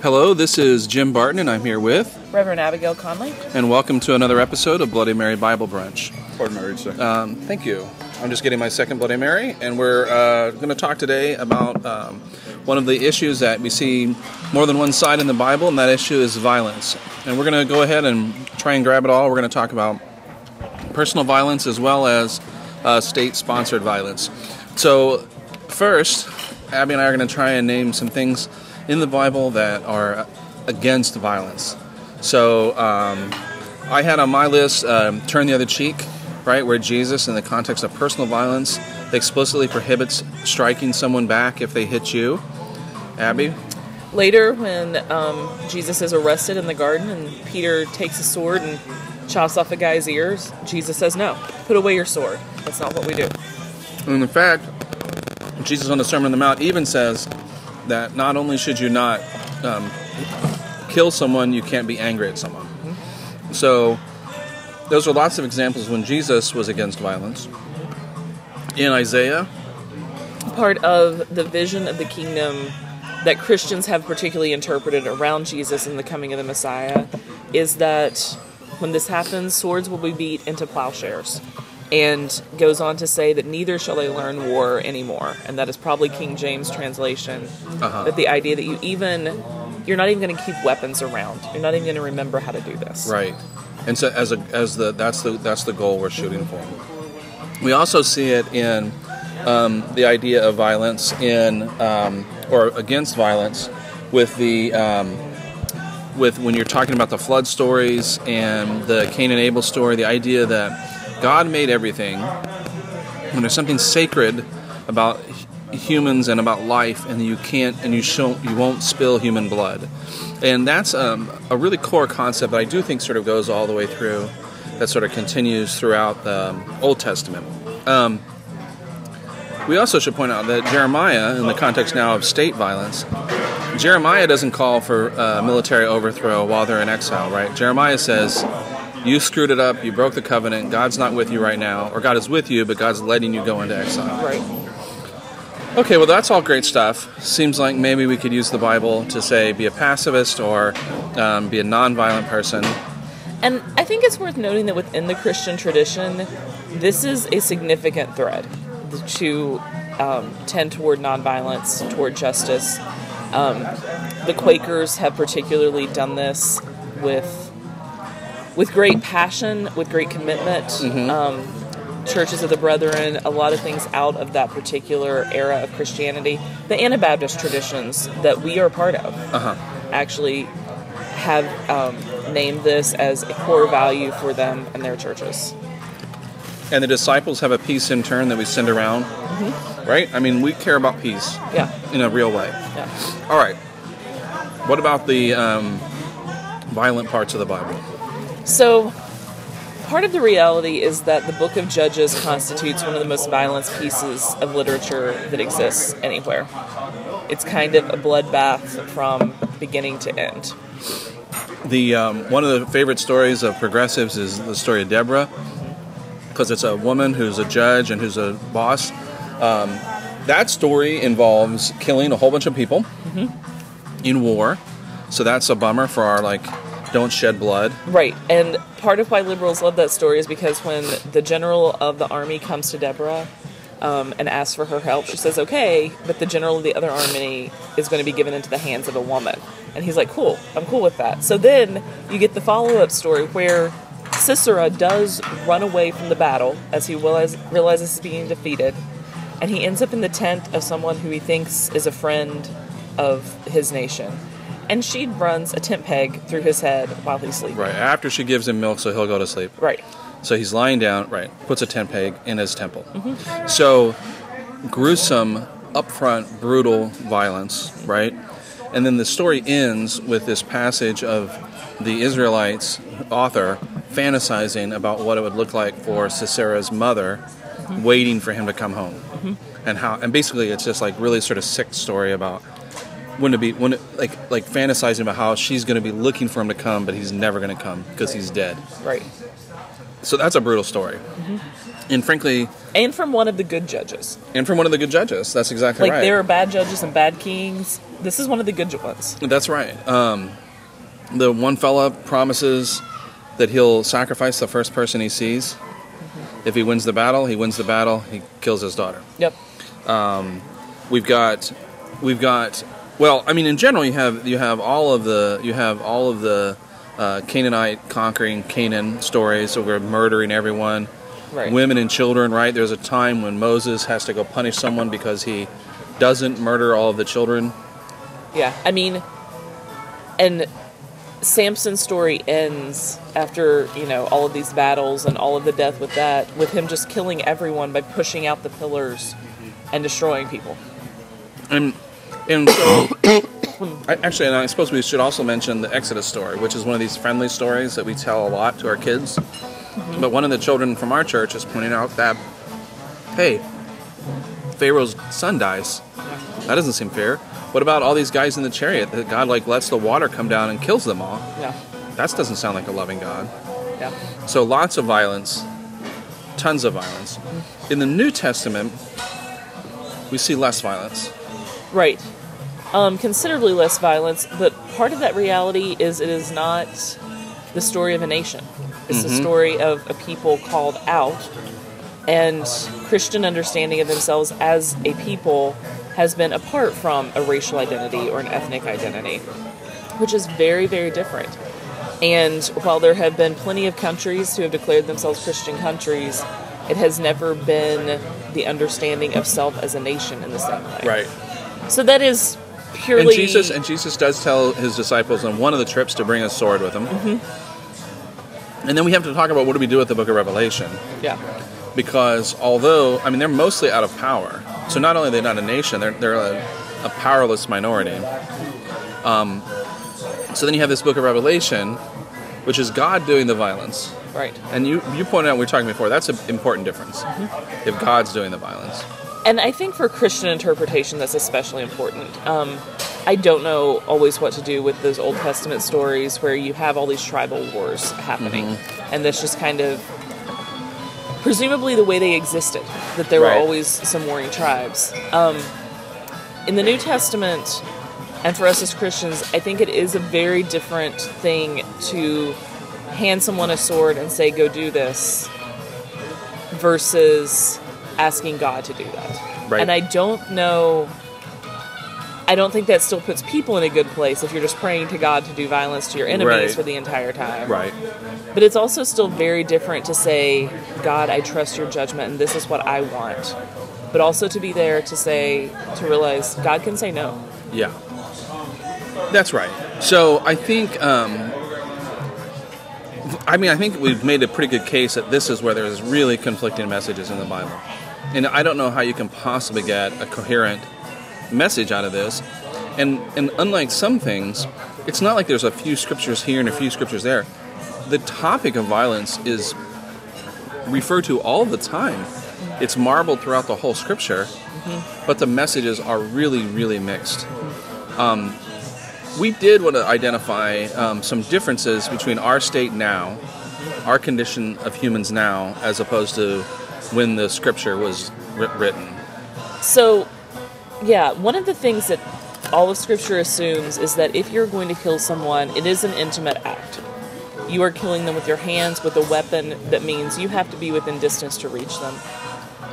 Hello, this is Jim Barton, and I'm here with, Reverend Abigail Conley. and welcome to another episode of Bloody Mary Bible Brunch. Pardon my read, sir. Um, thank you. I'm just getting my second Bloody Mary, and we're uh, going to talk today about um, one of the issues that we see more than one side in the Bible, and that issue is violence. And we're going to go ahead and try and grab it all. We're going to talk about personal violence as well as uh, state sponsored violence. So, first, Abby and I are going to try and name some things in the Bible that are against violence. So, um, I had on my list um, Turn the Other Cheek, right, where Jesus, in the context of personal violence, explicitly prohibits striking someone back if they hit you. Abby? Later, when um, Jesus is arrested in the garden and Peter takes a sword and chops off a guy's ears, Jesus says, No, put away your sword. That's not what we do. And in fact, Jesus on the Sermon on the Mount even says that not only should you not um, kill someone, you can't be angry at someone. So, those are lots of examples when Jesus was against violence. In Isaiah, Part of the vision of the kingdom that Christians have particularly interpreted around Jesus and the coming of the Messiah is that when this happens, swords will be beat into plowshares. And goes on to say that neither shall they learn war anymore. And that is probably King James translation. Uh-huh. That the idea that you even, you're not even going to keep weapons around. You're not even going to remember how to do this. right, and so as a as the that's the that's the goal we're shooting for. We also see it in um, the idea of violence in um, or against violence with the um, with when you're talking about the flood stories and the Cain and Abel story, the idea that God made everything. When there's something sacred about humans and about life, and you can't and you shon't, you won't spill human blood, and that's um, a really core concept that I do think sort of goes all the way through. That sort of continues throughout the um, Old Testament. Um, we also should point out that Jeremiah, in the context now of state violence, Jeremiah doesn't call for uh, military overthrow while they're in exile, right? Jeremiah says, You screwed it up, you broke the covenant, God's not with you right now, or God is with you, but God's letting you go into exile. Right. Okay, well, that's all great stuff. Seems like maybe we could use the Bible to say be a pacifist or um, be a nonviolent person. And I think it's worth noting that within the Christian tradition, this is a significant thread to um, tend toward nonviolence, toward justice. Um, the Quakers have particularly done this with with great passion, with great commitment. Um, churches of the Brethren, a lot of things out of that particular era of Christianity. The Anabaptist traditions that we are part of Uh-huh. actually have um, named this as a core value for them and their churches. And the disciples have a peace in turn that we send around, right? I mean, we care about peace Yeah, in a real way. yeah. All right. What about the um, violent parts of the Bible? So, part of the reality is that the book of Judges constitutes one of the most violent pieces of literature that exists anywhere. It's kind of a bloodbath from beginning to end. The um, one of the favorite stories of progressives is the story of Deborah, because it's a woman who's a judge and who's a boss. Um, that story involves killing a whole bunch of people in war, so that's a bummer for our like don't shed blood. Right, and part of why liberals love that story is because when the general of the army comes to Deborah um, and asks for her help, she says, okay, but the general of the other army is going to be given into the hands of a woman. And he's like, cool, I'm cool with that. So then you get the follow up story where Sisera does run away from the battle as he realize, realizes he's being defeated, and he ends up in the tent of someone who he thinks is a friend of his nation. And she runs a tent peg through his head while he's sleeping. Right after she gives him milk, so he'll go to sleep. Right. So he's lying down, right, puts a tent peg in his temple. Mm-hmm. So gruesome, upfront, brutal violence, right? And then the story ends with this passage of the Israelites, author, fantasizing about what it would look like for Sisera's mother mm-hmm. waiting for him to come home. Mm-hmm. And how and basically it's just like really sort of sick story about wouldn't it be wouldn't it, like like fantasizing about how she's going to be looking for him to come but he's never going to come because he's dead. Right. So that's a brutal story. Mm-hmm. And frankly, And from one of the good judges. and from one of the good judges. That's exactly Like right. there are bad judges and bad kings. This is one of the good ones. That's right. Um, the one fella promises that he'll sacrifice the first person he sees. Mm-hmm. If he wins the battle, he wins the battle. He kills his daughter. Yep. Um, we've got, we've got. Well, I mean, in general, you have you have all of the you have all of the uh, Canaanite conquering Canaan stories. So we're murdering everyone, Right. women and children. Right? There's a time when Moses has to go punish someone because he doesn't murder all of the children. Yeah, I mean, and Samson's story ends after you know all of these battles and all of the death with that, with him just killing everyone by pushing out the pillars and destroying people. And and so, I, actually, and I suppose we should also mention the Exodus story, which is one of these friendly stories that we tell a lot to our kids. Mm-hmm. But one of the children from our church is pointing out that, hey, Pharaoh's son dies. That doesn't seem fair. What about all these guys in the chariot that God like lets the water come down and kills them all? Yeah, That doesn't sound like a loving God. yeah, So lots of violence, tons of violence. Mm-hmm. In the New Testament, we see less violence. right. Um, considerably less violence, but part of that reality is it is not the story of a nation. It's the story of a people called out, and Christian understanding of themselves as a people has been apart from a racial identity or an ethnic identity, which is very, very different. And while there have been plenty of countries who have declared themselves Christian countries, it has never been the understanding of self as a nation in the same way. Right. So that is And Jesus and Jesus does tell his disciples on one of the trips to bring a sword with him. And then we have to talk about what do we do with the book of Revelation yeah, because although I mean they're mostly out of power, so not only are they not a nation, they're they're a, a powerless minority. Um, so then you have this book of Revelation, which is God doing the violence. right. And you you pointed out we were talking before that's an important difference. If God's doing the violence, And I think for Christian interpretation, that's especially important. Um, I don't know always what to do with those Old Testament stories where you have all these tribal wars happening, Mm-hmm. and that's just kind of presumably the way they existed, that there were always some warring tribes. Um, in the New Testament, and for us as Christians, I think it is a very different thing to hand someone a sword and say, go do this, versus asking God to do that. Right. And I don't know. I don't think that still puts people in a good place if you're just praying to God to do violence to your enemies Right. for the entire time. right? But it's also still very different to say, God, I trust your judgment and this is what I want. But also to be there to say, to realize God can say no. Yeah, that's right. So I think, um, I mean, I think we've made a pretty good case that this is where there's really conflicting messages in the Bible, and I don't know how you can possibly get a coherent message out of this. And and unlike some things, it's not like there's a few scriptures here and a few scriptures there. The topic of violence is referred to all the time. It's marbled throughout the whole scripture, but the messages are really, really mixed. Um, we did want to identify um, some differences between our state now, our condition of humans now, as opposed to when the scripture was written. So, yeah, one of the things that all of Scripture assumes is that if you're going to kill someone, it is an intimate act. You are killing them with your hands with a weapon that means you have to be within distance to reach them.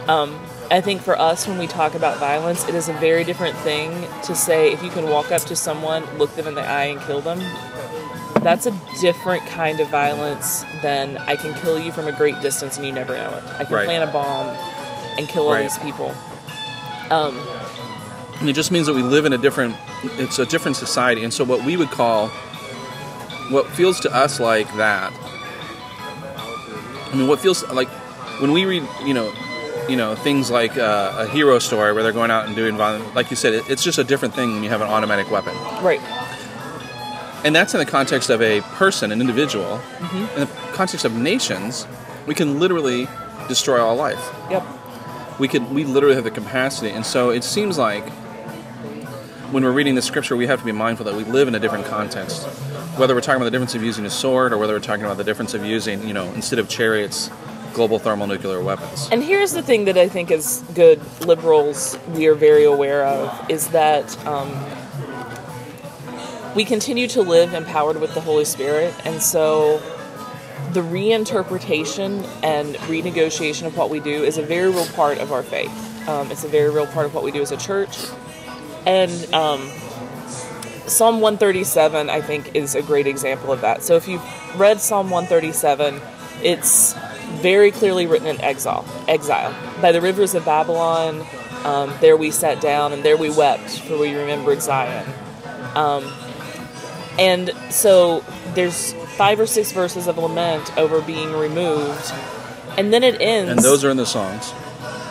Um, I think for us, when we talk about violence, it is a very different thing to say if you can walk up to someone, look them in the eye, and kill them. That's a different kind of violence than I can kill you from a great distance and you never know it. I can Right. plant a bomb and kill all Right. these people. Um, And it just means that we live in a different, it's a different society. And so what we would call, what feels to us like that, I mean, what feels like when we read, you know, you know, things like uh, a hero story where they're going out and doing violence, like you said, it, it's just a different thing when you have an automatic weapon. right. And that's in the context of a person, an individual. In the context of nations, we can literally destroy all life. Yep. We could, we literally have the capacity. And so it seems like when we're reading the scripture, we have to be mindful that we live in a different context. Whether we're talking about the difference of using a sword, or whether we're talking about the difference of using, you know, instead of chariots, global thermonuclear weapons. And here's the thing that I think is good liberals we are very aware of is that um, we continue to live empowered with the Holy Spirit, and so the reinterpretation and renegotiation of what we do is a very real part of our faith. Um, it's a very real part of what we do as a church. And um, Psalm 137, I think, is a great example of that. So if you've read Psalm 137, it's very clearly written in exile. Exile. By the rivers of Babylon, um, there we sat down and there we wept, for we remembered Zion. Um, and so there's five or six verses of lament over being removed, and then it ends. And those are in the songs.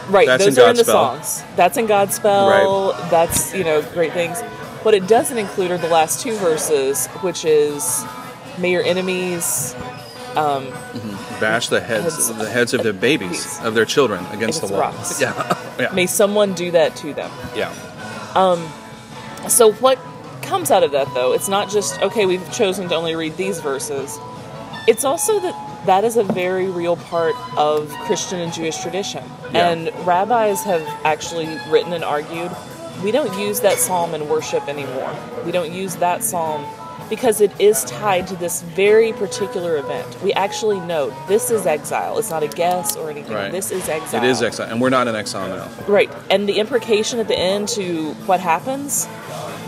right. that's those in are in the songs. That's in Godspell. That's you know great things. What it doesn't include are the last two verses, which is, "May your enemies Bash the heads, Heads- the heads of their babies, of their children against the Against wall. rocks. Yeah, yeah, may someone do that to them." yeah. Um. So what comes out of that though? It's not just okay, we've chosen to only read these verses. It's also that that is a very real part of Christian and Jewish tradition. Yeah. And rabbis have actually written and argued we don't use that psalm in worship anymore. We don't use that psalm because it is tied to this very particular event. We actually know this is exile. It's not a guess or anything. Right. This is exile. It is exile, and we're not in exile now. Right. And the imprecation at the end to what happens,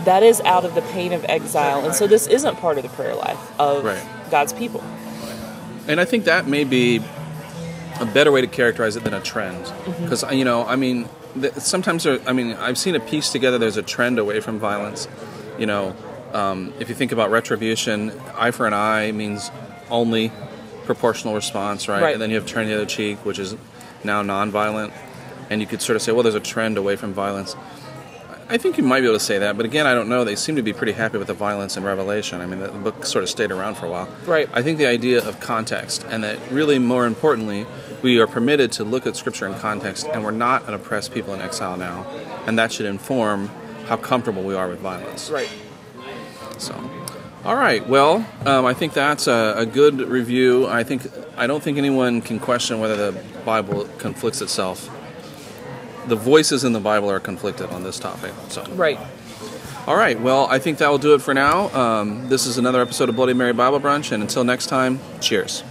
that is out of the pain of exile. And so this isn't part of the prayer life of Right. God's people. And I think that may be a better way to characterize it than a trend, Mm-hmm. because you know, I mean, th- sometimes there, I mean, I've seen a piece together. There's a trend away from violence. You know, um, if you think about retribution, eye for an eye means only proportional response, right? Right. And then you have turn the other cheek, which is now nonviolent. And you could sort of say, well, there's a trend away from violence. I think you might be able to say that, but again, I don't know. They seem to be pretty happy with the violence in Revelation. I mean, the the book sort of stayed around for a while. Right. I think the idea of context, and that really more importantly, we are permitted to look at Scripture in context, and we're not an oppressed people in exile now, and that should inform how comfortable we are with violence. Right. So, all right. Well, um, I think that's a, a good review. I think I don't think anyone can question whether the Bible conflicts itself. The voices in the Bible are conflicted on this topic. So, Right. all right. Well, I think that will do it for now. Um, this is another episode of Bloody Mary Bible Brunch, and until next time, cheers.